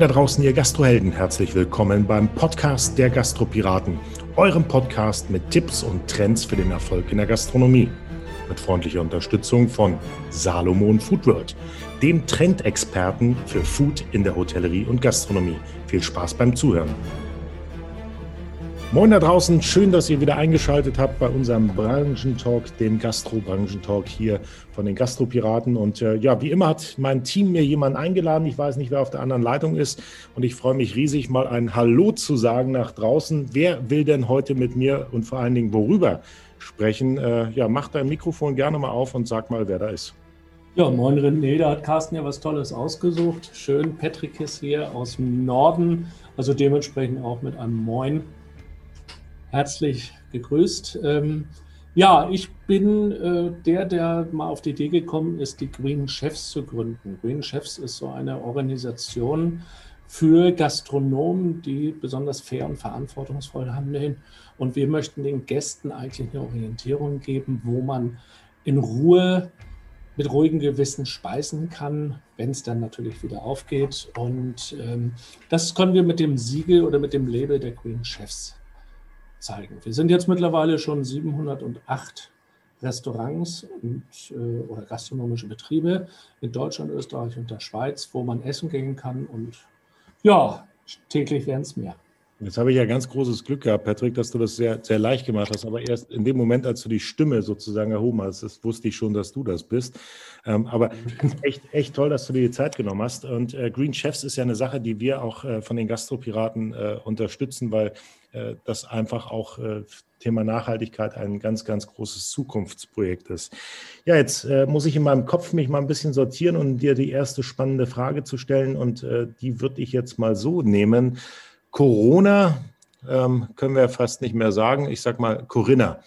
Da draußen, ihr Gastrohelden. Herzlich willkommen beim Podcast der Gastropiraten, eurem Podcast mit Tipps und Trends für den Erfolg in der Gastronomie. Mit freundlicher Unterstützung von Salomon Foodworld, dem Trendexperten für Food in der Hotellerie und Gastronomie. Viel Spaß beim Zuhören. Moin da draußen, schön, dass ihr wieder eingeschaltet habt bei unserem Branchentalk, dem Gastro-Branchentalk hier von den Gastropiraten. Und äh, ja, wie immer hat mein Team mir jemanden eingeladen. Ich weiß nicht, wer auf der anderen Leitung ist. Und ich freue mich riesig, mal ein Hallo zu sagen nach draußen. Wer will denn heute mit mir und vor allen Dingen worüber sprechen? Äh, ja, mach dein Mikrofon gerne mal auf und sag mal, wer da ist. Ja, moin René, da hat Carsten ja was Tolles ausgesucht. Schön, Patrick ist hier aus dem Norden, also dementsprechend auch mit einem Moin herzlich gegrüßt. Ähm, ja, ich bin äh, der, der mal auf die Idee gekommen ist, die Green Chefs zu gründen. Green Chefs ist so eine Organisation für Gastronomen, die besonders fair und verantwortungsvoll handeln. Und wir möchten den Gästen eigentlich eine Orientierung geben, wo man in Ruhe mit ruhigem Gewissen speisen kann, wenn es dann natürlich wieder aufgeht. Und ähm, das können wir mit dem Siegel oder mit dem Label der Green Chefs zeigen. Wir sind jetzt mittlerweile schon 708 Restaurants und, äh, oder gastronomische Betriebe in Deutschland, Österreich und der Schweiz, wo man essen gehen kann. Und ja, täglich werden es mehr. Jetzt habe ich ja ganz großes Glück gehabt, Patrick, dass du das sehr, sehr leicht gemacht hast. Aber erst in dem Moment, als du die Stimme sozusagen erhoben hast, das wusste ich schon, dass du das bist. Ähm, aber echt, echt toll, dass du dir die Zeit genommen hast. Und äh, Green Chefs ist ja eine Sache, die wir auch äh, von den Gastropiraten äh, unterstützen, weil äh, das einfach auch äh, Thema Nachhaltigkeit ein ganz, ganz großes Zukunftsprojekt ist. Ja, jetzt äh, muss ich in meinem Kopf mich mal ein bisschen sortieren und dir die erste spannende Frage zu stellen. Und die würde ich jetzt mal so nehmen. Corona ähm, können wir fast nicht mehr sagen. Ich sage mal Corinna.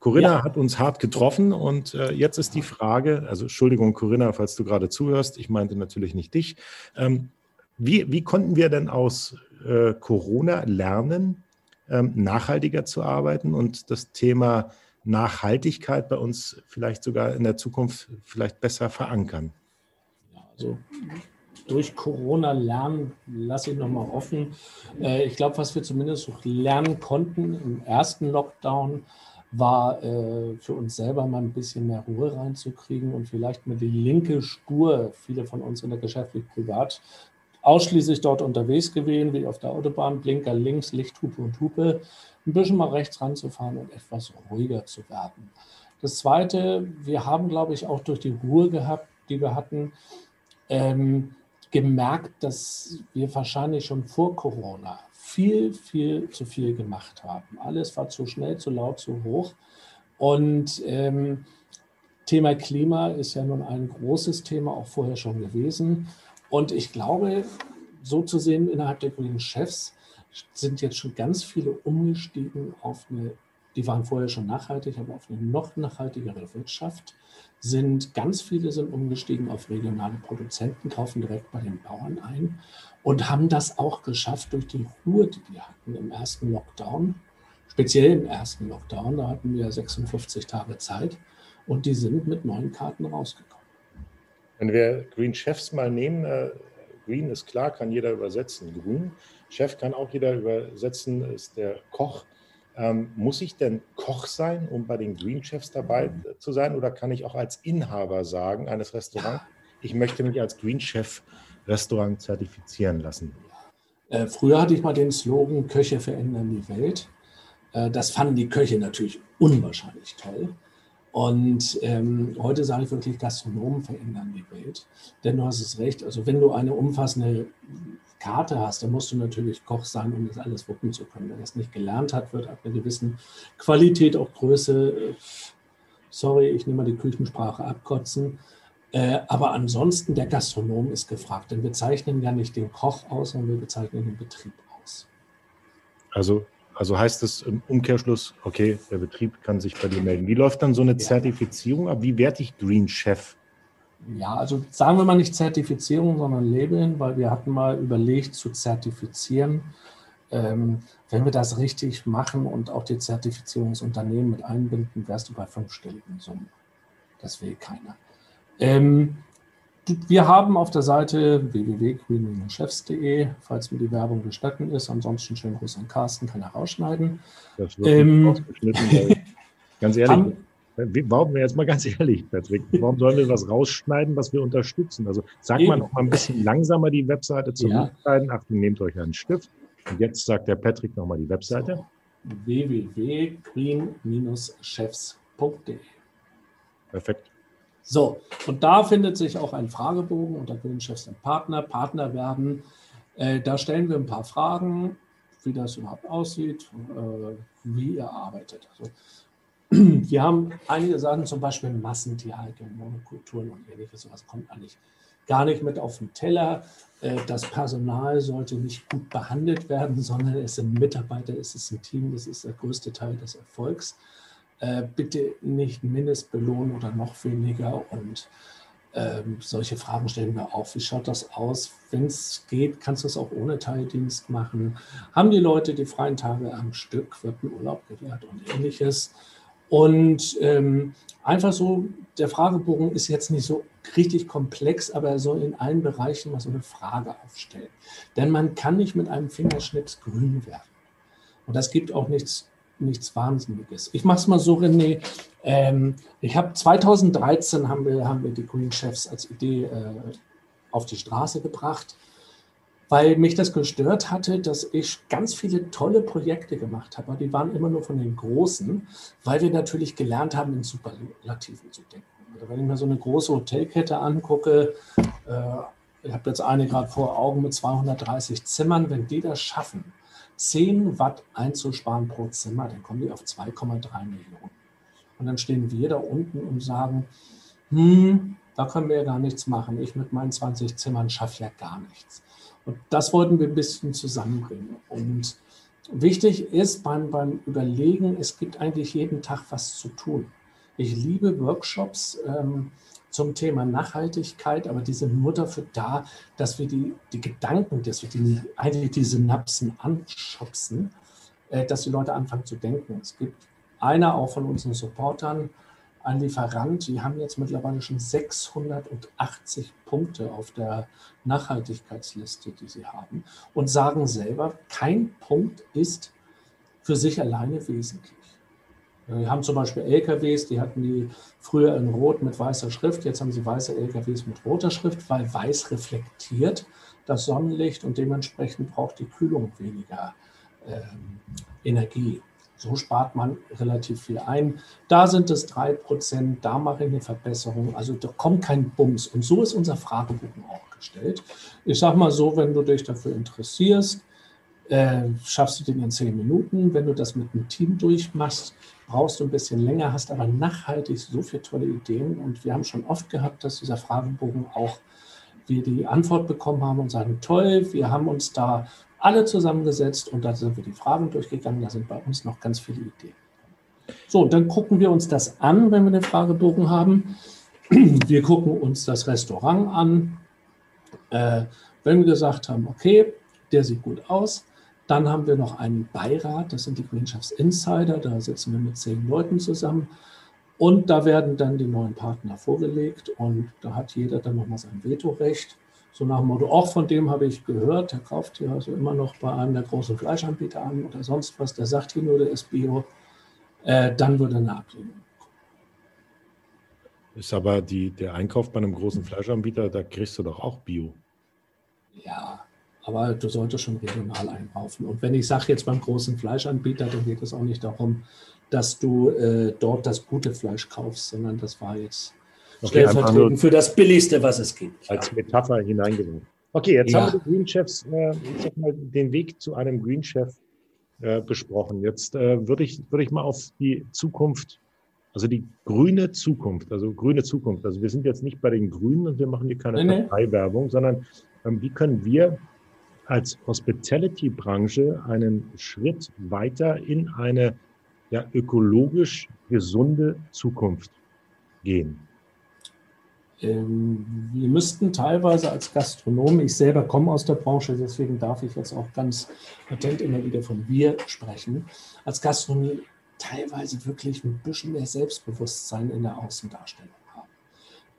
Corinna ja. hat uns hart getroffen und äh, jetzt ist die Frage, also Entschuldigung Corinna, falls du gerade zuhörst, ich meinte natürlich nicht dich. Ähm, wie, wie konnten wir denn aus äh, Corona lernen, ähm, nachhaltiger zu arbeiten und das Thema Nachhaltigkeit bei uns vielleicht sogar in der Zukunft vielleicht besser verankern? Also durch Corona lernen, lasse ich nochmal offen. Äh, ich glaube, was wir zumindest lernen konnten im ersten Lockdown, war äh, für uns selber mal ein bisschen mehr Ruhe reinzukriegen und vielleicht mal die linke Spur, viele von uns in der geschäftlich privat, ausschließlich dort unterwegs gewesen, wie auf der Autobahn, Blinker links, Lichthupe und Hupe, ein bisschen mal rechts ranzufahren und etwas ruhiger zu werden. Das Zweite, wir haben, glaube ich, auch durch die Ruhe gehabt, die wir hatten, ähm, gemerkt, dass wir wahrscheinlich schon vor Corona viel, viel zu viel gemacht haben. Alles war zu schnell, zu laut, zu hoch. Und ähm, Thema Klima ist ja nun ein großes Thema, auch vorher schon gewesen. Und ich glaube, so zu sehen, innerhalb der Grünen Chefs sind jetzt schon ganz viele umgestiegen auf eine, die waren vorher schon nachhaltig, aber auf eine noch nachhaltigere Wirtschaft sind ganz viele sind umgestiegen auf regionale Produzenten, kaufen direkt bei den Bauern ein und haben das auch geschafft durch die Ruhe, die wir hatten im ersten Lockdown, speziell im ersten Lockdown, da hatten wir 56 Tage Zeit und die sind mit neuen Karten rausgekommen. Wenn wir Green Chefs mal nehmen, äh, Green ist klar, kann jeder übersetzen. Grün, Chef kann auch jeder übersetzen, ist der Koch. Ähm, muss ich denn Koch sein, um bei den Green Chefs dabei zu sein? Oder kann ich auch als Inhaber sagen eines Restaurants, ich möchte mich als Green Chef Restaurant zertifizieren lassen? Äh, früher hatte ich mal den Slogan, Köche verändern die Welt. Äh, das fanden die Köche natürlich unwahrscheinlich toll. Und ähm, heute sage ich wirklich, Gastronomen verändern die Welt. Denn du hast es recht, also wenn du eine umfassende Karte hast, dann musst du natürlich Koch sein, um das alles wuppen zu können. Wer das nicht gelernt hat, wird ab einer gewissen Qualität, auch Größe, äh, sorry, ich nehme mal die Küchensprache abkotzen. Äh, aber ansonsten, der Gastronom ist gefragt, denn wir zeichnen ja nicht den Koch aus, sondern wir bezeichnen den Betrieb aus. Also, also heißt es im Umkehrschluss, okay, der Betrieb kann sich bei dir melden. Wie läuft dann so eine ja. Zertifizierung ab? Wie werde ich Green Chef? Ja, also sagen wir mal nicht Zertifizierung, sondern Labeln, weil wir hatten mal überlegt zu zertifizieren. Ähm, wenn wir das richtig machen und auch die Zertifizierungsunternehmen mit einbinden, wärst du bei fünfstelligen Summen. Das will keiner. Ähm, wir haben auf der Seite www.green-chefs.de, falls mir die Werbung gestatten ist. Ansonsten schönen Gruß an Carsten, kann er rausschneiden. Das wird ähm, ausgeschnitten, Ganz ehrlich, haben, warum, jetzt mal ganz ehrlich, Patrick, warum sollen wir was rausschneiden, was wir unterstützen? Also sag mal noch mal ein bisschen langsamer die Webseite zu ja. Mitschneiden. Achtung, nehmt euch einen Stift. Und jetzt sagt der Patrick noch mal die Webseite. So, www.green-chefs.de Perfekt. So, und da findet sich auch ein Fragebogen unter Green Chefs und Partner, Partner werden. Äh, da stellen wir ein paar Fragen, wie das überhaupt aussieht, äh, wie ihr arbeitet. Also, wir haben einige Sachen, zum Beispiel Massentierhaltung, Monokulturen und ähnliches, sowas kommt eigentlich gar nicht mit auf den Teller. Äh, das Personal sollte nicht gut behandelt werden, sondern es sind Mitarbeiter, es ist ein Team, das ist der größte Teil des Erfolgs. Äh, bitte nicht Mindestbelohn oder noch weniger. Und ähm, solche Fragen stellen wir auch. Wie schaut das aus? Wenn es geht, kannst du es auch ohne Teildienst machen. Haben die Leute die freien Tage am Stück? Wird ein Urlaub gewährt und ähnliches? Und ähm, einfach so, der Fragebogen ist jetzt nicht so richtig komplex, aber er soll in allen Bereichen mal so eine Frage aufstellen. Denn man kann nicht mit einem Fingerschnips grün werden. Und das gibt auch nichts nichts Wahnsinniges. Ich mache es mal so, René. Ähm, ich habe 2013 haben wir, haben wir die Green Chefs als Idee äh, auf die Straße gebracht, weil mich das gestört hatte, dass ich ganz viele tolle Projekte gemacht habe. Die waren immer nur von den Großen, weil wir natürlich gelernt haben, in Superlativen zu denken. Also wenn ich mir so eine große Hotelkette angucke, äh, ich habe jetzt eine gerade vor Augen mit 230 Zimmern, wenn die das schaffen, 10 Watt einzusparen pro Zimmer, dann kommen die auf 2,3 Millionen. Und dann stehen wir da unten und sagen, hm, da können wir ja gar nichts machen. Ich mit meinen 20 Zimmern schaffe ja gar nichts. Und das wollten wir ein bisschen zusammenbringen. Und wichtig ist beim, beim Überlegen, es gibt eigentlich jeden Tag was zu tun. Ich liebe Workshops. Ähm, zum Thema Nachhaltigkeit, aber die sind nur dafür da, dass wir die, die Gedanken, dass wir die, eigentlich die Synapsen anschubsen, äh, dass die Leute anfangen zu denken. Es gibt einer auch von unseren Supportern, ein Lieferant, die haben jetzt mittlerweile schon 680 Punkte auf der Nachhaltigkeitsliste, die sie haben und sagen selber, kein Punkt ist für sich alleine wesentlich. Wir haben zum Beispiel LKWs, die hatten die früher in Rot mit weißer Schrift, jetzt haben sie weiße LKWs mit roter Schrift, weil weiß reflektiert das Sonnenlicht und dementsprechend braucht die Kühlung weniger ähm, Energie. So spart man relativ viel ein. Da sind es drei Prozent, da mache ich eine Verbesserung. Also da kommt kein Bums. Und so ist unser Fragebogen auch gestellt. Ich sage mal so, wenn du dich dafür interessierst, äh, schaffst du den in zehn Minuten. Wenn du das mit einem Team durchmachst, brauchst du ein bisschen länger, hast aber nachhaltig so viele tolle Ideen. Und wir haben schon oft gehabt, dass dieser Fragebogen auch wir die Antwort bekommen haben und sagen, toll, wir haben uns da alle zusammengesetzt und da sind wir die Fragen durchgegangen, da sind bei uns noch ganz viele Ideen. So, dann gucken wir uns das an, wenn wir den Fragebogen haben. Wir gucken uns das Restaurant an. Äh, wenn wir gesagt haben, okay, der sieht gut aus, dann haben wir noch einen Beirat, das sind die Greenschafts Insider, da sitzen wir mit zehn Leuten zusammen. Und da werden dann die neuen Partner vorgelegt und da hat jeder dann nochmal sein Vetorecht. So nach dem Motto, auch von dem habe ich gehört, der kauft hier also immer noch bei einem der großen Fleischanbieter an oder sonst was, der sagt hier nur, der ist Bio. Äh, dann würde eine Ablehnung kommen. Ist aber die, der Einkauf bei einem großen Fleischanbieter, da kriegst du doch auch Bio. Ja, aber du solltest schon regional einkaufen. Und wenn ich sage jetzt beim großen Fleischanbieter, dann geht es auch nicht darum, dass du äh, dort das gute Fleisch kaufst, sondern das war jetzt okay, stellvertretend für das Billigste, was es gibt. Als ja. Metapher hineingenommen. Okay, jetzt ja. haben wir die Green Chefs, äh, mal, den Weg zu einem Green Chef äh, besprochen. Jetzt äh, würde ich, würd ich mal auf die Zukunft, also die grüne Zukunft, also grüne Zukunft. Also wir sind jetzt nicht bei den Grünen und wir machen hier keine nee, Parteiwerbung, sondern ähm, wie können wir als Hospitality-Branche einen Schritt weiter in eine ja, ökologisch gesunde Zukunft gehen? Ähm, wir müssten teilweise als Gastronom, ich selber komme aus der Branche, deswegen darf ich jetzt auch ganz patent immer wieder von wir sprechen, als Gastronomie teilweise wirklich ein bisschen mehr Selbstbewusstsein in der Außendarstellung haben.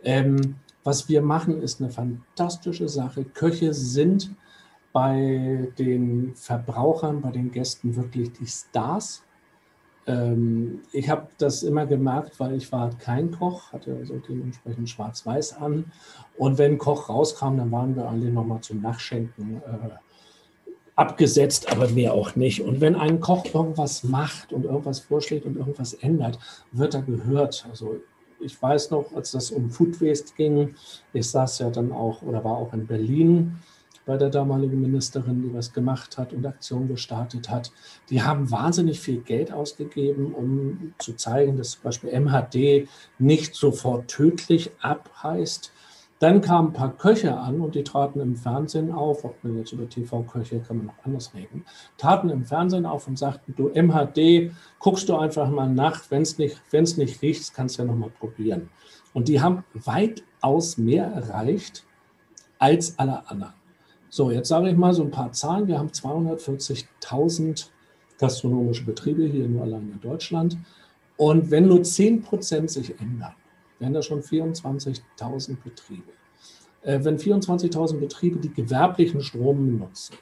Ähm, Was wir machen, ist eine fantastische Sache. Köche sind bei den Verbrauchern, bei den Gästen wirklich die Stars. Ähm, ich habe das immer gemerkt, weil ich war kein Koch, hatte also dementsprechend schwarz-weiß an. Und wenn Koch rauskam, dann waren wir alle nochmal zum Nachschenken äh, abgesetzt, aber mehr auch nicht. Und wenn ein Koch irgendwas macht und irgendwas vorschlägt und irgendwas ändert, wird er gehört. Also ich weiß noch, als das um Food Waste ging, ich saß ja dann auch oder war auch in Berlin bei der damaligen Ministerin, die was gemacht hat und Aktionen gestartet hat. Die haben wahnsinnig viel Geld ausgegeben, um zu zeigen, dass zum Beispiel MHD nicht sofort tödlich abheißt. Dann kamen ein paar Köche an und die traten im Fernsehen auf, ob man jetzt über TV-Köche kann man noch anders reden, taten im Fernsehen auf und sagten, du MHD, guckst du einfach mal nach, wenn es nicht, wenn's nicht riecht, kannst du ja nochmal probieren. Und die haben weitaus mehr erreicht als alle anderen. So, jetzt sage ich mal so ein paar Zahlen. Wir haben 240.000 gastronomische Betriebe hier nur allein in Deutschland. Und wenn nur 10 Prozent sich ändern, wären das schon 24.000 Betriebe. Äh, wenn 24.000 Betriebe die gewerblichen Strom benutzen,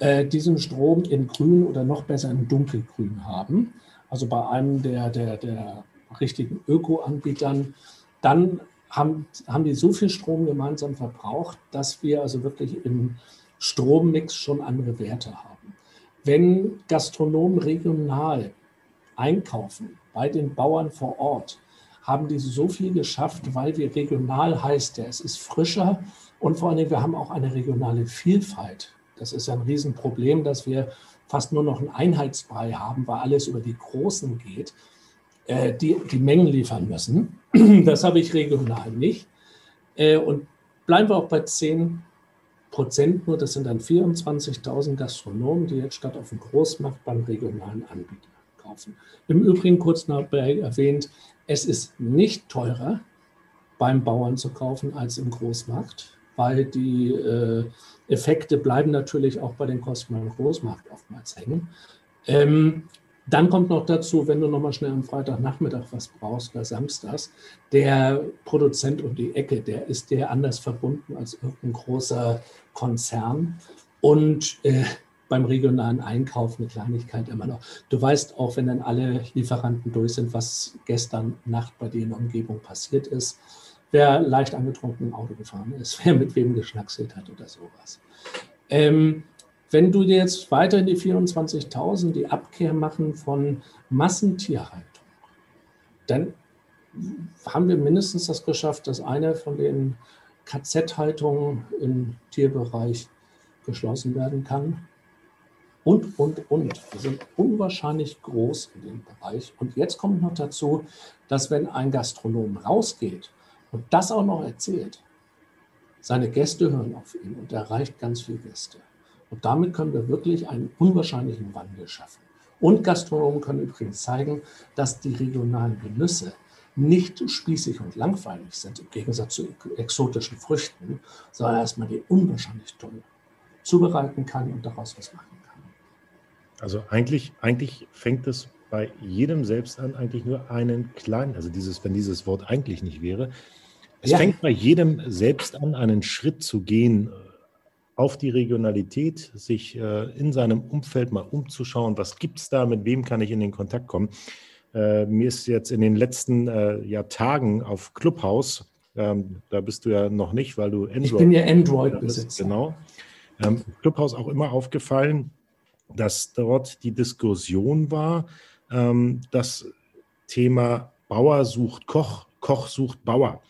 äh, diesen Strom in grün oder noch besser in dunkelgrün haben, also bei einem der, der, der richtigen Öko-Anbietern, dann haben, haben die so viel Strom gemeinsam verbraucht, dass wir also wirklich im Strommix schon andere Werte haben. Wenn Gastronomen regional einkaufen, bei den Bauern vor Ort, haben die so viel geschafft, weil wir regional heißt ja, es ist frischer und vor allem wir haben auch eine regionale Vielfalt. Das ist ein Riesenproblem, dass wir fast nur noch einen Einheitsbrei haben, weil alles über die Großen geht. Äh, die die Mengen liefern müssen. Das habe ich regional nicht. Äh, und bleiben wir auch bei 10 Prozent nur, das sind dann 24.000 Gastronomen, die jetzt statt auf dem Großmarkt beim regionalen Anbieter kaufen. Im Übrigen kurz dabei erwähnt, es ist nicht teurer beim Bauern zu kaufen als im Großmarkt, weil die äh, Effekte bleiben natürlich auch bei den Kosten beim Großmarkt oftmals hängen. Ähm, dann kommt noch dazu, wenn du nochmal schnell am Freitagnachmittag was brauchst oder samstags, der Produzent um die Ecke, der ist der anders verbunden als irgendein großer Konzern. Und äh, beim regionalen Einkauf eine Kleinigkeit immer noch. Du weißt auch, wenn dann alle Lieferanten durch sind, was gestern Nacht bei dir in der Umgebung passiert ist, wer leicht angetrunken im Auto gefahren ist, wer mit wem geschnackselt hat oder sowas. Ähm, wenn du jetzt weiter in die 24.000 die Abkehr machen von Massentierhaltung, dann haben wir mindestens das geschafft, dass eine von den KZ-Haltungen im Tierbereich geschlossen werden kann. Und, und, und. Wir sind unwahrscheinlich groß in dem Bereich. Und jetzt kommt noch dazu, dass wenn ein Gastronom rausgeht und das auch noch erzählt, seine Gäste hören auf ihn und erreicht ganz viele Gäste. Und damit können wir wirklich einen unwahrscheinlichen Wandel schaffen. Und Gastronomen können übrigens zeigen, dass die regionalen Genüsse nicht spießig und langweilig sind, im Gegensatz zu exotischen Früchten, sondern erstmal die unwahrscheinlich toll zubereiten kann und daraus was machen kann. Also eigentlich, eigentlich fängt es bei jedem selbst an, eigentlich nur einen kleinen, also dieses, wenn dieses Wort eigentlich nicht wäre, es ja. fängt bei jedem selbst an, einen Schritt zu gehen auf die Regionalität, sich äh, in seinem Umfeld mal umzuschauen, was gibt es da, mit wem kann ich in den Kontakt kommen. Äh, mir ist jetzt in den letzten äh, ja, Tagen auf Clubhouse, ähm, da bist du ja noch nicht, weil du Android. Ich bin ja Android-Besitzer. Genau. Ähm, Clubhouse auch immer aufgefallen, dass dort die Diskussion war, ähm, das Thema Bauer sucht Koch, Koch sucht Bauer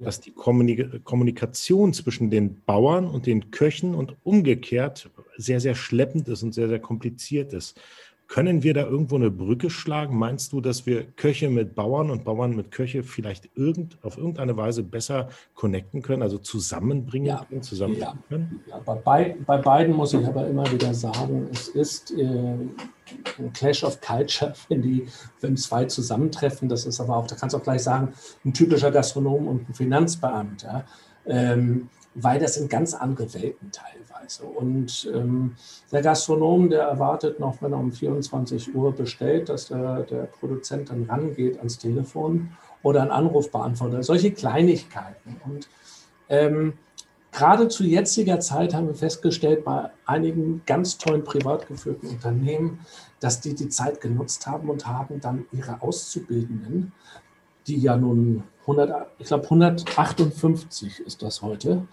dass die Kommunikation zwischen den Bauern und den Köchen und umgekehrt sehr, sehr schleppend ist und sehr, sehr kompliziert ist. Können wir da irgendwo eine Brücke schlagen? Meinst du, dass wir Köche mit Bauern und Bauern mit Köche vielleicht irgend, auf irgendeine Weise besser connecten können, also zusammenbringen ja. können, zusammenbringen ja. können? Ja, bei, bei, beiden muss ich aber immer wieder sagen, es ist äh, ein Clash of Culture, wenn die, wenn zwei zusammentreffen. Das ist aber auch, da kannst du auch gleich sagen, ein typischer Gastronom und ein Finanzbeamter. Ähm, weil das sind ganz andere Welten teilweise. Und ähm, der Gastronom, der erwartet noch, wenn er um 24 Uhr bestellt, dass der, der Produzent dann rangeht ans Telefon oder einen Anrufbeantworter, solche Kleinigkeiten. Und ähm, gerade zu jetziger Zeit haben wir festgestellt, bei einigen ganz tollen privat geführten Unternehmen, dass die die Zeit genutzt haben und haben dann ihre Auszubildenden, die ja nun 100, ich glaube 158 ist das heute,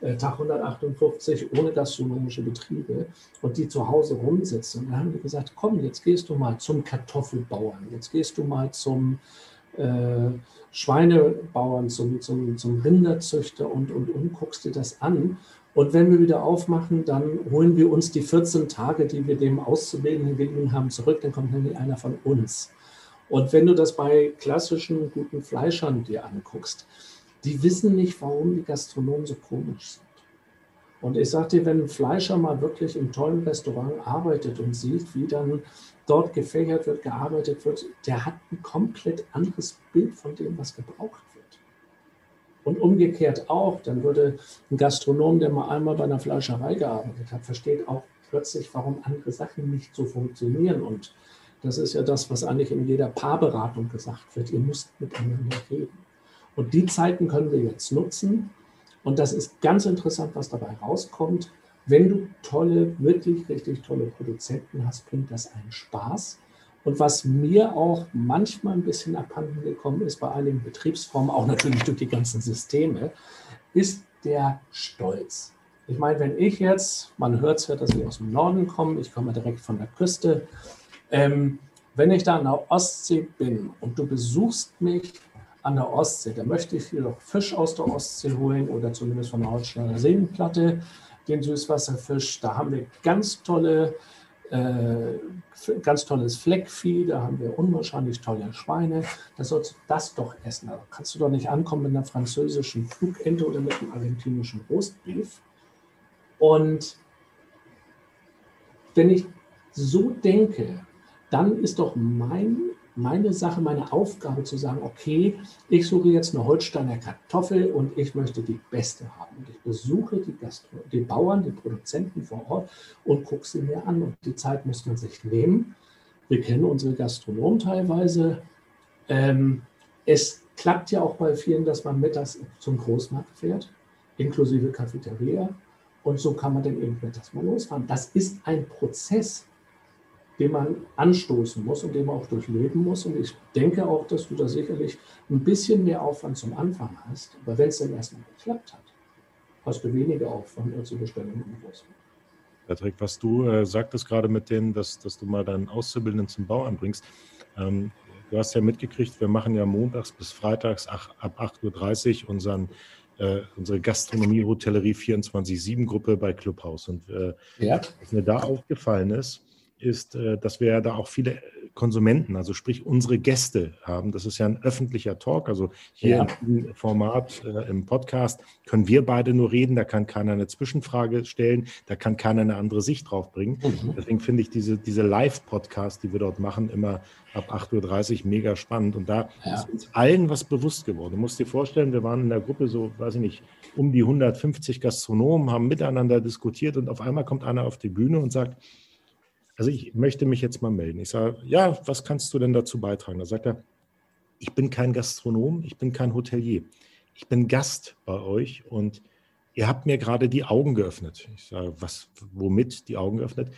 äh, Tag 158 ohne gastronomische Betriebe und die zu Hause rumsitzen. Und dann haben die gesagt, komm, jetzt gehst du mal zum Kartoffelbauern, jetzt gehst du mal zum äh, Schweinebauern, zum, zum, zum Rinderzüchter und, und, und guckst dir das an. Und wenn wir wieder aufmachen, dann holen wir uns die 14 Tage, die wir dem Auszubildenden gegeben haben, zurück. Dann kommt nämlich einer von uns. Und wenn du das bei klassischen guten Fleischern dir anguckst, die wissen nicht, warum die Gastronomen so komisch sind. Und ich sage dir, wenn ein Fleischer mal wirklich im tollen Restaurant arbeitet und sieht, wie dann dort gefächert wird, gearbeitet wird, der hat ein komplett anderes Bild von dem, was gebraucht wird. Und umgekehrt auch, dann würde ein Gastronom, der mal einmal bei einer Fleischerei gearbeitet hat, versteht auch plötzlich, warum andere Sachen nicht so funktionieren. Und das ist ja das, was eigentlich in jeder Paarberatung gesagt wird. Ihr müsst miteinander reden. Und die Zeiten können wir jetzt nutzen. Und das ist ganz interessant, was dabei rauskommt. Wenn du tolle, wirklich richtig tolle Produzenten hast, bringt das einen Spaß. Und was mir auch manchmal ein bisschen abhanden gekommen ist bei einigen Betriebsformen, auch natürlich durch die ganzen Systeme, ist der Stolz. Ich meine, wenn ich jetzt, man hört es ja, dass ich aus dem Norden komme, ich komme direkt von der Küste, ähm, wenn ich da an der Ostsee bin und du besuchst mich an der Ostsee, dann möchte ich dir doch Fisch aus der Ostsee holen oder zumindest von der Holsteiner Seenplatte den Süßwasserfisch. Da haben wir ganz tolle, äh, ganz tolles Fleckvieh, da haben wir unwahrscheinlich tolle Schweine. Da sollst du das doch essen. Da kannst du doch nicht ankommen mit einer französischen Flugente oder mit einem argentinischen Rostbeef. Und wenn ich so denke, dann ist doch mein meine Sache, meine Aufgabe zu sagen, okay, ich suche jetzt eine Holsteiner Kartoffel und ich möchte die beste haben. Und ich besuche die, Gastro die Bauern, die Produzenten vor Ort und gucke sie mir an. Und die Zeit muss man sich nehmen. Wir kennen unsere Gastronomen teilweise. Ähm, es klappt ja auch bei vielen, dass man mittags zum Großmarkt fährt, inklusive Cafeteria. Und so kann man dann eben mittags mal losfahren. Das ist ein Prozess den man anstoßen muss und den man auch durchleben muss. Und ich denke auch, dass du da sicherlich ein bisschen mehr Aufwand zum Anfang hast. Aber wenn es dann erstmal geklappt hat, hast du weniger Aufwand als die Bestellung im Großen. Patrick, was du äh, sagtest gerade mit denen, dass, dass du mal deinen Auszubildenden zum Bau anbringst. Ähm, du hast ja mitgekriegt, wir machen ja montags bis freitags ach, ab 8.30 Uhr unseren, äh, unsere Gastronomie-Hotellerie 24-7-Gruppe bei Clubhaus. Und äh, ja. was mir da aufgefallen ist, ist, äh, dass wir ja da auch viele Konsumenten, also sprich unsere Gäste haben. Das ist ja ein öffentlicher Talk. Also hier ja. im Format, äh, im Podcast, können wir beide nur reden. Da kann keiner eine Zwischenfrage stellen. Da kann keiner eine andere Sicht drauf bringen. Mhm. Deswegen finde ich diese, diese Live-Podcasts, die wir dort machen, immer ab 8.30 Uhr mega spannend. Und da ja. ist uns allen was bewusst geworden. Du musst dir vorstellen, wir waren in der Gruppe so, weiß ich nicht, um die 150 Gastronomen, haben miteinander diskutiert und auf einmal kommt einer auf die Bühne und sagt, also ich möchte mich jetzt mal melden. Ich sage, ja, was kannst du denn dazu beitragen? Da sagt er, ich bin kein Gastronom, ich bin kein Hotelier. Ich bin Gast bei euch und ihr habt mir gerade die Augen geöffnet. Ich sage, was, womit die Augen geöffnet?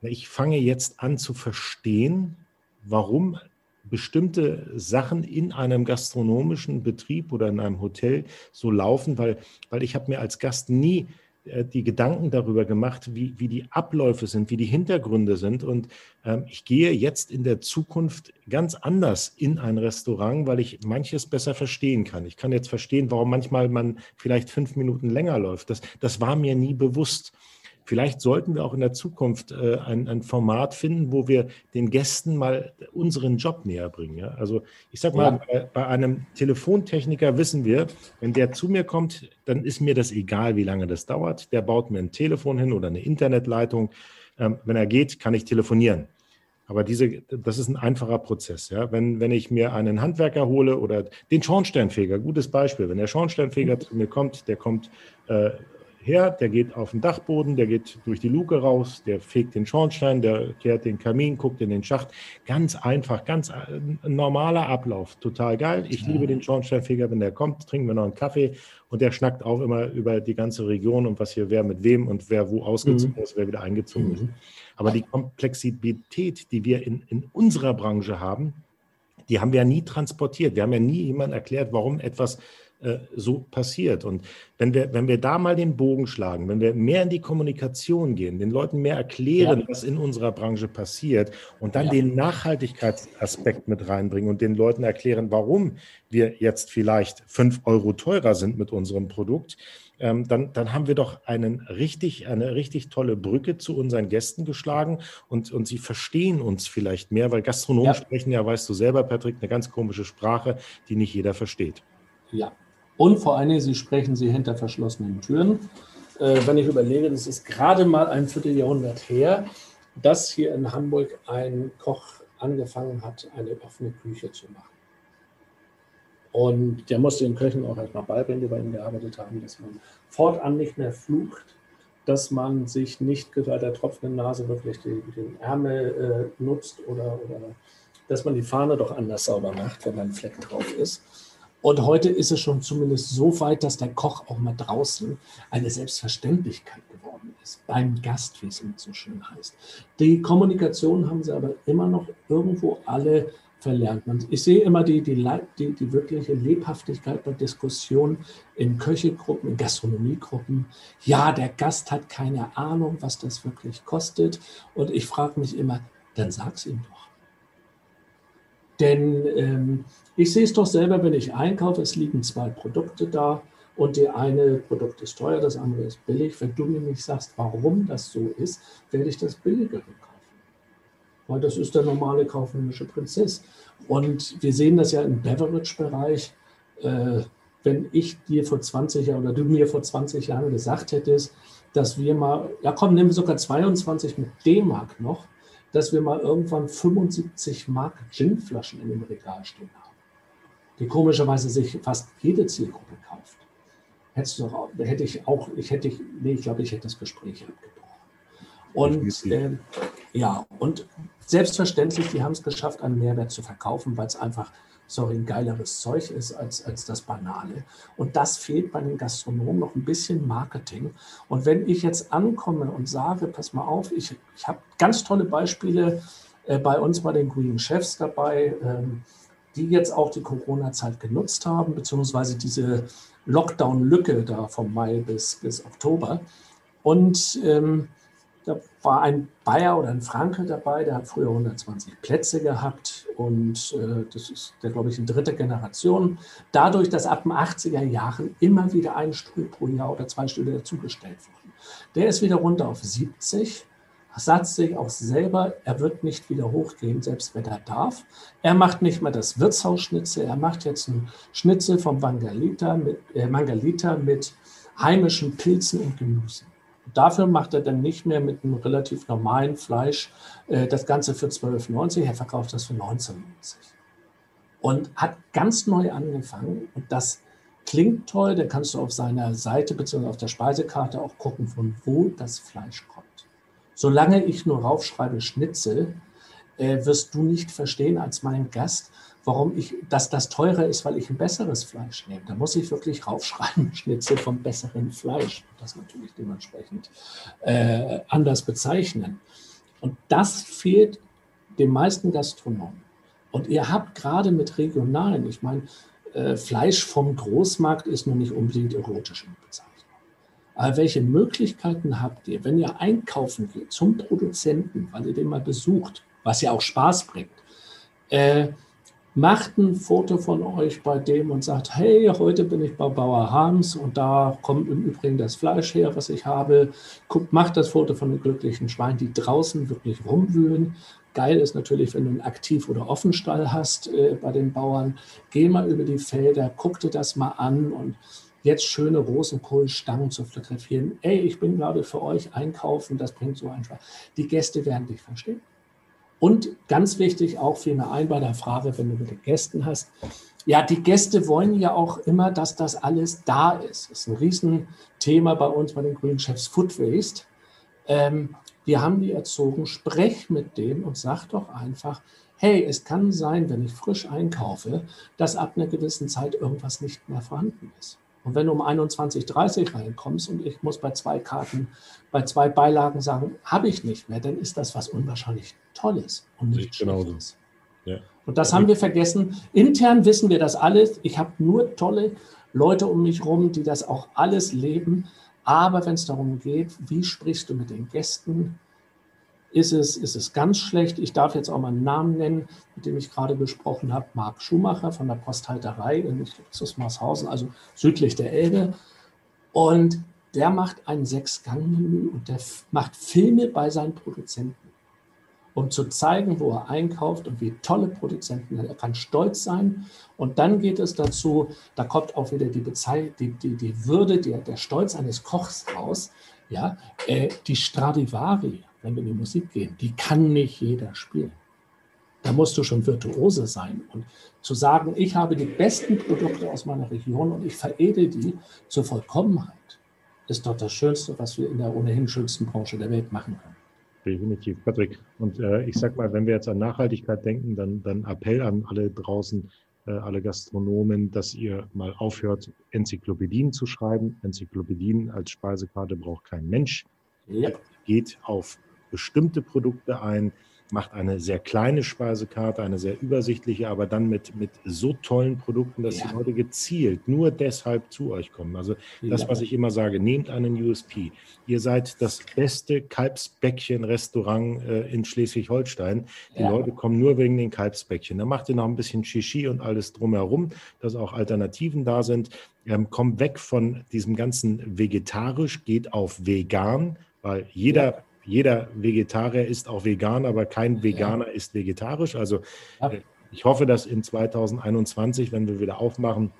Ich fange jetzt an zu verstehen, warum bestimmte Sachen in einem gastronomischen Betrieb oder in einem Hotel so laufen, weil, weil ich habe mir als Gast nie die Gedanken darüber gemacht, wie, wie die Abläufe sind, wie die Hintergründe sind. Und ähm, ich gehe jetzt in der Zukunft ganz anders in ein Restaurant, weil ich manches besser verstehen kann. Ich kann jetzt verstehen, warum manchmal man vielleicht fünf Minuten länger läuft. Das, das war mir nie bewusst. Vielleicht sollten wir auch in der Zukunft äh, ein, ein, Format finden, wo wir den Gästen mal unseren Job näher bringen. Ja? Also ich sage mal, ja. bei, bei, einem Telefontechniker wissen wir, wenn der zu mir kommt, dann ist mir das egal, wie lange das dauert. Der baut mir ein Telefon hin oder eine Internetleitung. Ähm, wenn er geht, kann ich telefonieren. Aber diese, das ist ein einfacher Prozess. Ja? Wenn, wenn ich mir einen Handwerker hole oder den Schornsteinfeger, gutes Beispiel, wenn der Schornsteinfeger zu mir kommt, der kommt äh, her, der geht auf den Dachboden, der geht durch die Luke raus, der fegt den Schornstein, der kehrt den Kamin, guckt in den Schacht. Ganz einfach, ganz äh, normaler Ablauf. Total geil. Ich liebe den Schornsteinfeger, wenn der kommt, trinken wir noch einen Kaffee und der schnackt auch immer über die ganze Region und was hier wer mit wem und wer wo ausgezogen mhm. ist, wer wieder eingezogen mhm. ist. Aber die Komplexität, die wir in, in unserer Branche haben, die haben wir ja nie transportiert. Wir haben ja nie jemand erklärt, warum etwas äh, so passiert. Und wenn wir, wenn wir da mal den Bogen schlagen, wenn wir mehr in die Kommunikation gehen, den Leuten mehr erklären, ja. was in unserer Branche passiert und dann ja. den Nachhaltigkeitsaspekt mit reinbringen und den Leuten erklären, warum wir jetzt vielleicht fünf Euro teurer sind mit unserem Produkt, ähm, dann, dann haben wir doch einen richtig, eine richtig tolle Brücke zu unseren Gästen geschlagen und, und sie verstehen uns vielleicht mehr, weil Gastronomen ja. sprechen ja, weißt du selber, Patrick, eine ganz komische Sprache, die nicht jeder versteht. Ja, und vor allen Dingen, sie sprechen sie hinter verschlossenen Türen. Äh, wenn ich überlege, das ist gerade mal ein Vierteljahrhundert her, dass hier in Hamburg ein Koch angefangen hat, eine offene Küche zu machen. Und der musste den Köchen auch erstmal beibringen, die bei ihm gearbeitet haben, dass man fortan nicht mehr flucht, dass man sich nicht bei der tropfenden Nase wirklich die, den Ärmel äh, nutzt oder, oder dass man die Fahne doch anders sauber macht, wenn ein Fleck drauf ist. Und heute ist es schon zumindest so weit, dass der Koch auch mal draußen eine Selbstverständlichkeit geworden ist. Beim Gast, wie es immer so schön heißt. Die Kommunikation haben sie aber immer noch irgendwo alle verlernt. ich sehe immer die, die, die, die wirkliche Lebhaftigkeit bei Diskussionen in Köchegruppen, in Gastronomiegruppen. Ja, der Gast hat keine Ahnung, was das wirklich kostet. Und ich frage mich immer, dann sag's ihm doch. Denn ähm, ich sehe es doch selber, wenn ich einkaufe, es liegen zwei Produkte da und der eine Produkt ist teuer, das andere ist billig. Wenn du mir nicht sagst, warum das so ist, werde ich das billigere kaufen. Weil das ist der normale kaufmännische Prinzess. Und wir sehen das ja im Beverage-Bereich. Äh, wenn ich dir vor 20 Jahren oder du mir vor 20 Jahren gesagt hättest, dass wir mal, ja komm, nehmen wir sogar 22 mit D-Mark noch, dass wir mal irgendwann 75 Mark Ginflaschen in dem Regal stehen haben die komischerweise sich fast jede Zielgruppe kauft. Hättest du auch, hätte ich auch, ich hätte, nee, ich glaube, ich hätte das Gespräch abgebrochen. Und äh, ja, und selbstverständlich, die haben es geschafft, einen Mehrwert zu verkaufen, weil es einfach, sorry, ein geileres Zeug ist als, als das Banale. Und das fehlt bei den Gastronomen noch ein bisschen Marketing. Und wenn ich jetzt ankomme und sage, pass mal auf, ich, ich habe ganz tolle Beispiele äh, bei uns bei den Green Chefs dabei. Ähm, die jetzt auch die Corona-Zeit genutzt haben, beziehungsweise diese Lockdown-Lücke da vom Mai bis, bis Oktober. Und ähm, da war ein Bayer oder ein Franke dabei, der hat früher 120 Plätze gehabt und äh, das ist, der glaube ich, in dritter Generation. Dadurch, dass ab den 80er Jahren immer wieder ein Stuhl pro Jahr oder zwei Stühle dazugestellt wurden. Der ist wieder runter auf 70 sagt sich auch selber, er wird nicht wieder hochgehen, selbst wenn er darf. Er macht nicht mehr das Wirtshausschnitzel, er macht jetzt ein Schnitzel vom Mangalita mit, äh, Mangalita mit heimischen Pilzen und Gemüse. Dafür macht er dann nicht mehr mit einem relativ normalen Fleisch äh, das Ganze für 12,90, er verkauft das für 19,90. Und hat ganz neu angefangen und das klingt toll, da kannst du auf seiner Seite bzw. auf der Speisekarte auch gucken, von wo das Fleisch kommt. Solange ich nur raufschreibe Schnitzel, äh, wirst du nicht verstehen als mein Gast, warum ich, dass das teurer ist, weil ich ein besseres Fleisch nehme. Da muss ich wirklich raufschreiben, Schnitzel vom besseren Fleisch. Das natürlich dementsprechend äh, anders bezeichnen. Und das fehlt den meisten Gastronomen. Und ihr habt gerade mit regionalen, ich meine, äh, Fleisch vom Großmarkt ist nur nicht unbedingt erotisch in welche Möglichkeiten habt ihr, wenn ihr einkaufen geht zum Produzenten, weil ihr den mal besucht, was ja auch Spaß bringt? Äh, macht ein Foto von euch bei dem und sagt, hey, heute bin ich bei Bauer Harms und da kommt im Übrigen das Fleisch her, was ich habe. Guckt, macht das Foto von den glücklichen Schweinen, die draußen wirklich rumwühlen. Geil ist natürlich, wenn du einen Aktiv- oder Offenstall hast äh, bei den Bauern. Geh mal über die Felder, guck dir das mal an und jetzt schöne Rosenkohlstangen zu fotografieren. Ey, ich bin gerade für euch einkaufen, das bringt so einfach. Die Gäste werden dich verstehen. Und ganz wichtig, auch für eine ein bei der Frage, wenn du mit den Gästen hast. Ja, die Gäste wollen ja auch immer, dass das alles da ist. Das ist ein Riesenthema bei uns, bei den Grünen Chefs Food Waste. Ähm, wir haben die erzogen, sprech mit denen und sag doch einfach, hey, es kann sein, wenn ich frisch einkaufe, dass ab einer gewissen Zeit irgendwas nicht mehr vorhanden ist. Und wenn du um 21.30 reinkommst und ich muss bei zwei Karten, bei zwei Beilagen sagen, habe ich nicht mehr, dann ist das was unwahrscheinlich Tolles und nicht Schlechtes. Ja. Und das haben wir vergessen. Intern wissen wir das alles. Ich habe nur tolle Leute um mich herum, die das auch alles leben. Aber wenn es darum geht, wie sprichst du mit den Gästen, ist es, ist es ganz schlecht. Ich darf jetzt auch mal einen Namen nennen, mit dem ich gerade gesprochen habe. Marc Schumacher von der Posthalterei in Susmarshausen, also südlich der Elbe. Und der macht ein Sechs-Gang-Menü und der macht Filme bei seinen Produzenten, um zu zeigen, wo er einkauft und wie tolle Produzenten er kann stolz sein. Und dann geht es dazu, da kommt auch wieder die, Bezei die, die, die Würde, der, der Stolz eines Kochs raus. Ja, äh, die Stradivari wenn wir in die Musik gehen, die kann nicht jeder spielen. Da musst du schon Virtuose sein. Und zu sagen, ich habe die besten Produkte aus meiner Region und ich veredel die zur Vollkommenheit, ist doch das Schönste, was wir in der ohnehin schönsten Branche der Welt machen können. Definitiv, Patrick. Und äh, ich sag mal, wenn wir jetzt an Nachhaltigkeit denken, dann, dann Appell an alle draußen, äh, alle Gastronomen, dass ihr mal aufhört, Enzyklopädien zu schreiben. Enzyklopädien als Speisekarte braucht kein Mensch. Ja. Geht auf bestimmte Produkte ein, macht eine sehr kleine Speisekarte, eine sehr übersichtliche, aber dann mit, mit so tollen Produkten, dass ja. die Leute gezielt nur deshalb zu euch kommen. Also das, was ich immer sage, nehmt einen USP. Ihr seid das beste Kalbsbäckchen-Restaurant äh, in Schleswig-Holstein. Die ja. Leute kommen nur wegen den Kalbsbäckchen. Da macht ihr noch ein bisschen Shishi und alles drumherum, dass auch Alternativen da sind. Ähm, kommt weg von diesem ganzen vegetarisch, geht auf vegan, weil jeder ja jeder Vegetarier ist auch vegan, aber kein Veganer ja. ist vegetarisch. Also. Äh, ich hoffe, dass in 2021, wenn wir wieder aufmachen,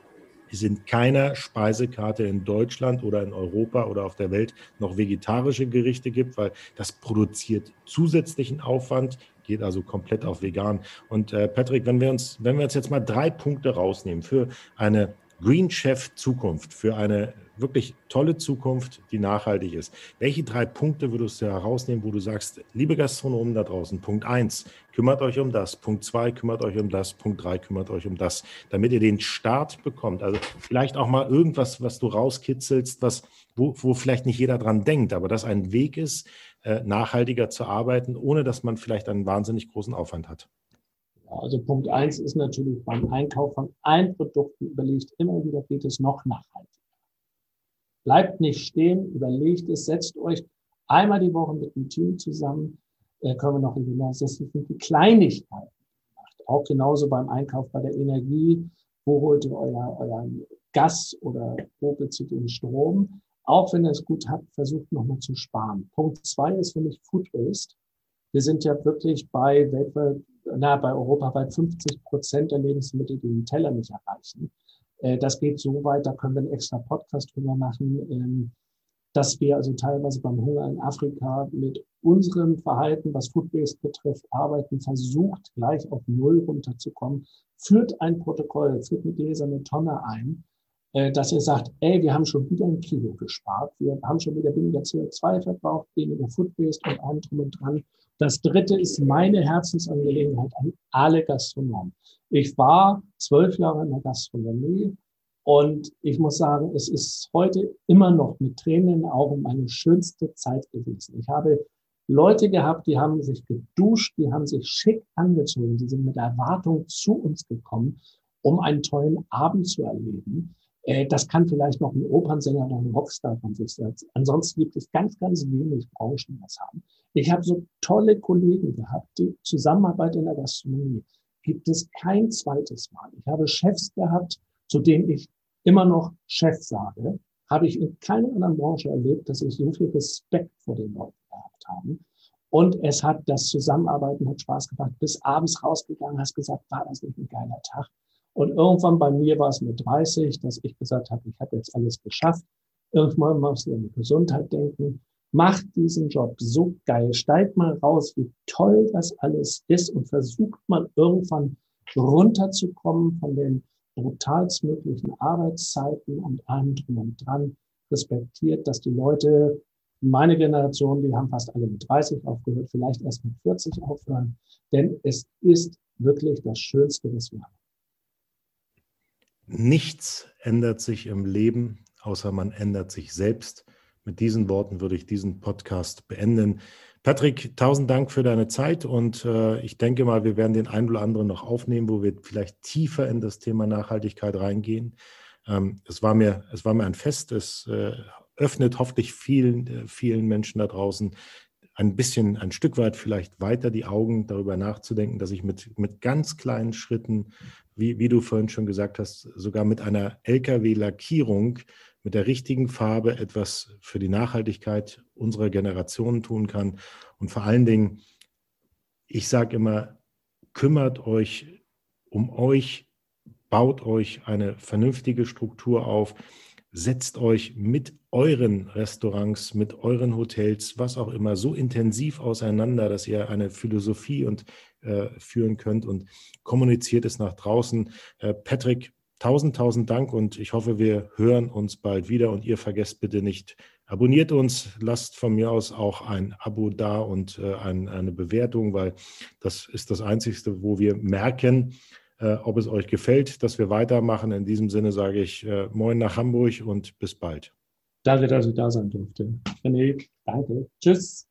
es in keiner Speisekarte in Deutschland oder in Europa oder auf der Welt noch vegetarische Gerichte gibt, weil das produziert zusätzlichen Aufwand, geht also komplett auf vegan. Und äh, Patrick, wenn wir uns, wenn wir uns jetzt mal drei Punkte rausnehmen für eine Green Chef Zukunft, für eine wirklich tolle Zukunft, die nachhaltig ist. Welche drei Punkte würdest du herausnehmen, wo du sagst, liebe Gastronomen da draußen, Punkt 1, kümmert euch um das, Punkt 2, kümmert euch um das, Punkt 3, kümmert euch um das, damit ihr den Start bekommt. Also vielleicht auch mal irgendwas, was du rauskitzelst, was, wo, wo vielleicht nicht jeder dran denkt, aber das ein Weg ist, äh, nachhaltiger zu arbeiten, ohne dass man vielleicht einen wahnsinnig großen Aufwand hat. Also Punkt 1 ist natürlich beim Einkauf von allen Produkten überlegt immer wieder, geht es noch nachhaltiger. Bleibt nicht stehen, überlegt es, setzt euch einmal die Woche mit dem Team zusammen, äh, können wir noch in das sind die Kleinigkeiten gemacht. Auch genauso beim Einkauf bei der Energie, wo holt ihr euer, euer Gas oder wo bezieht ihr den Strom? Auch wenn ihr es gut habt, versucht nochmal zu sparen. Punkt zwei ist für mich Food Waste. Wir sind ja wirklich bei weltweit, na, bei europaweit 50 Prozent der Lebensmittel, die den Teller nicht erreichen. Äh, das geht so weit, da können wir einen extra Podcast drüber machen, ähm, dass wir also teilweise beim Hunger in Afrika mit unserem Verhalten, was Food Waste betrifft, arbeiten, versucht, gleich auf Null runterzukommen, führt ein Protokoll, führt eine Tonne ein, äh, dass ihr sagt, ey, wir haben schon wieder ein Kilo gespart, wir haben schon wieder weniger CO2 verbraucht, weniger Food Waste und allem drum und dran. Das dritte ist meine Herzensangelegenheit an alle Gastronomen. Ich war zwölf Jahre in der Gastronomie und ich muss sagen, es ist heute immer noch mit Tränen in den Augen meine schönste Zeit gewesen. Ich habe Leute gehabt, die haben sich geduscht, die haben sich schick angezogen, die sind mit Erwartung zu uns gekommen, um einen tollen Abend zu erleben. Äh, das kann vielleicht noch ein Opernsänger oder ein Rockstar von sich selbst. Ansonsten gibt es ganz, ganz wenig Branchen, die das haben. Ich habe so tolle Kollegen gehabt, die Zusammenarbeit in der Gastronomie gibt es kein zweites Mal. Ich habe Chefs gehabt, zu denen ich immer noch Chef sage, habe ich in keiner anderen Branche erlebt, dass ich so viel Respekt vor den Leuten gehabt habe. Und es hat das Zusammenarbeiten hat Spaß gemacht. Bis abends rausgegangen, hast gesagt, war das nicht ein geiler Tag? Und irgendwann bei mir war es mit 30, dass ich gesagt habe, ich habe jetzt alles geschafft. Irgendwann musst du an die Gesundheit denken. Macht diesen Job so geil. Steigt mal raus, wie toll das alles ist und versucht mal irgendwann runterzukommen von den brutalstmöglichen Arbeitszeiten und allem drum und dran. Respektiert, dass die Leute, meine Generation, die haben fast alle mit 30 aufgehört, vielleicht erst mit 40 aufhören. Denn es ist wirklich das Schönste, was wir haben. Nichts ändert sich im Leben, außer man ändert sich selbst. Mit diesen Worten würde ich diesen Podcast beenden. Patrick, tausend Dank für deine Zeit und äh, ich denke mal, wir werden den einen oder anderen noch aufnehmen, wo wir vielleicht tiefer in das Thema Nachhaltigkeit reingehen. Ähm, es, war mir, es war mir ein Fest. Es äh, öffnet hoffentlich vielen, äh, vielen Menschen da draußen ein bisschen, ein Stück weit vielleicht weiter die Augen darüber nachzudenken, dass ich mit, mit ganz kleinen Schritten, wie, wie du vorhin schon gesagt hast, sogar mit einer Lkw-Lackierung, mit der richtigen Farbe etwas für die Nachhaltigkeit unserer Generation tun kann. Und vor allen Dingen, ich sage immer, kümmert euch um euch, baut euch eine vernünftige Struktur auf, setzt euch mit euren Restaurants, mit euren Hotels, was auch immer, so intensiv auseinander, dass ihr eine Philosophie und äh, führen könnt und kommuniziert es nach draußen. Äh, Patrick, tausend, tausend Dank und ich hoffe, wir hören uns bald wieder und ihr vergesst bitte nicht, abonniert uns, lasst von mir aus auch ein Abo da und äh, ein, eine Bewertung, weil das ist das Einzige, wo wir merken, ob es euch gefällt, dass wir weitermachen. In diesem Sinne sage ich äh, Moin nach Hamburg und bis bald. Danke, dass ich da sein durfte. René, danke. Tschüss.